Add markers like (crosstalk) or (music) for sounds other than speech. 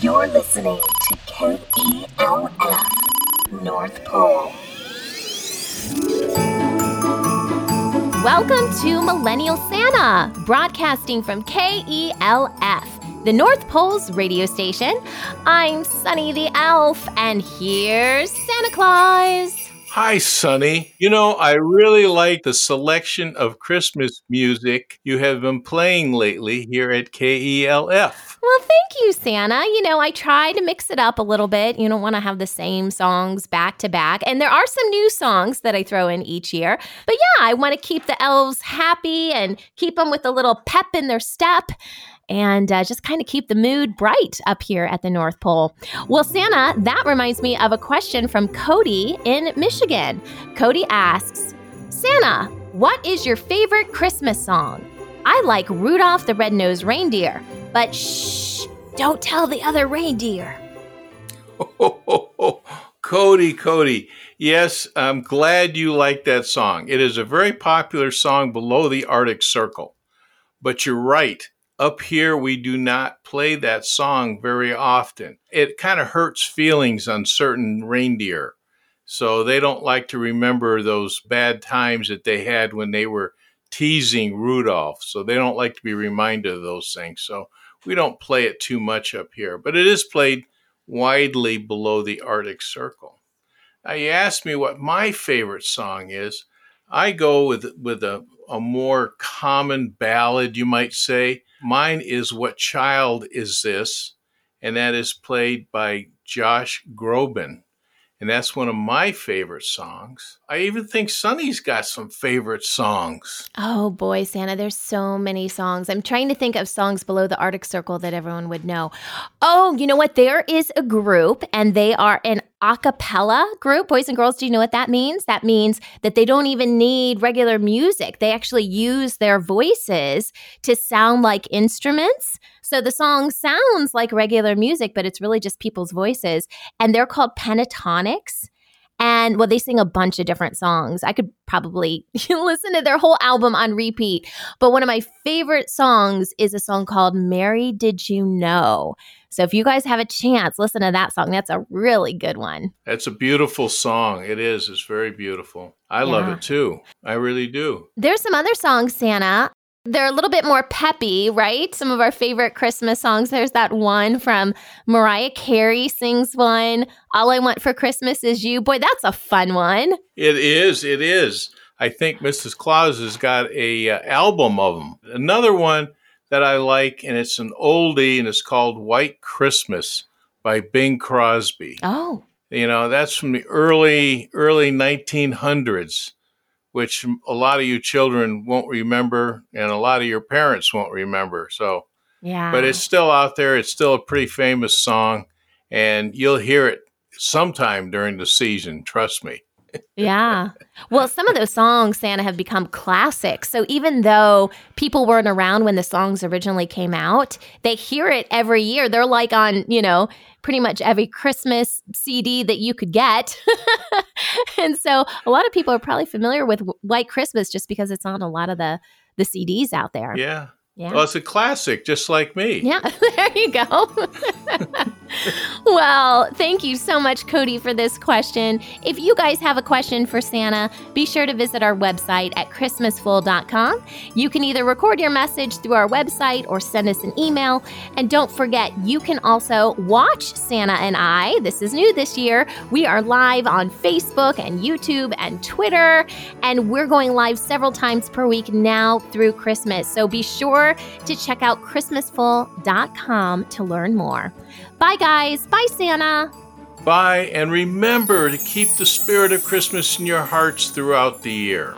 You're listening to KELF North Pole. Welcome to Millennial Santa, broadcasting from KELF, the North Pole's radio station. I'm Sunny the Elf, and here's Santa Claus. Hi, Sonny. You know, I really like the selection of Christmas music you have been playing lately here at KELF. Well, thank you, Santa. You know, I try to mix it up a little bit. You don't want to have the same songs back to back. And there are some new songs that I throw in each year. But yeah, I want to keep the elves happy and keep them with a little pep in their step and uh, just kind of keep the mood bright up here at the North Pole. Well, Santa, that reminds me of a question from Cody in Michigan. Cody asks Santa, what is your favorite Christmas song? I like Rudolph the Red-Nosed Reindeer, but shh, don't tell the other reindeer. (laughs) Cody, Cody. Yes, I'm glad you like that song. It is a very popular song below the Arctic Circle. But you're right. Up here, we do not play that song very often. It kind of hurts feelings on certain reindeer. So they don't like to remember those bad times that they had when they were teasing Rudolph. So they don't like to be reminded of those things. So we don't play it too much up here, but it is played widely below the Arctic Circle. Now, you asked me what my favorite song is. I go with with a, a more common ballad, you might say. Mine is What Child Is This? And that is played by Josh Groban. And that's one of my favorite songs. I even think Sonny's got some favorite songs. Oh boy, Santa, there's so many songs. I'm trying to think of songs below the Arctic Circle that everyone would know. Oh, you know what? There is a group, and they are an a cappella group. Boys and girls, do you know what that means? That means that they don't even need regular music. They actually use their voices to sound like instruments. So the song sounds like regular music, but it's really just people's voices. And they're called Pentatonix. And well, they sing a bunch of different songs. I could probably (laughs) listen to their whole album on repeat. But one of my favorite songs is a song called Mary Did You Know? So if you guys have a chance, listen to that song. That's a really good one. That's a beautiful song. It is. It's very beautiful. I yeah. love it too. I really do. There's some other songs, Santa. They're a little bit more peppy, right? Some of our favorite Christmas songs. There's that one from Mariah Carey sings one. All I Want for Christmas is You. Boy, that's a fun one. It is. It is. I think Mrs. Claus has got a uh, album of them. Another one that I like, and it's an oldie, and it's called White Christmas by Bing Crosby. Oh. You know, that's from the early early 1900s, which a lot of you children won't remember, and a lot of your parents won't remember. So, yeah. But it's still out there. It's still a pretty famous song, and you'll hear it sometime during the season. Trust me yeah. Well, some of those songs, Santa, have become classics. So even though people weren't around when the songs originally came out, they hear it every year. They're like on, you know, pretty much every Christmas CD that you could get. (laughs) and so a lot of people are probably familiar with White Christmas just because it's on a lot of the the CDs out there. Yeah. Yeah. Well, it's a classic, just like me. Yeah, (laughs) there you go. (laughs) well, thank you so much, Cody, for this question. If you guys have a question for Santa, be sure to visit our website at christmasful.com. You can either record your message through our website or send us an email. And don't forget, you can also watch Santa and I. This is new this year. We are live on Facebook and YouTube and Twitter, and we're going live several times per week now through Christmas. So be sure to check out ChristmasFull.com to learn more. Bye, guys. Bye, Santa. Bye, and remember to keep the spirit of Christmas in your hearts throughout the year.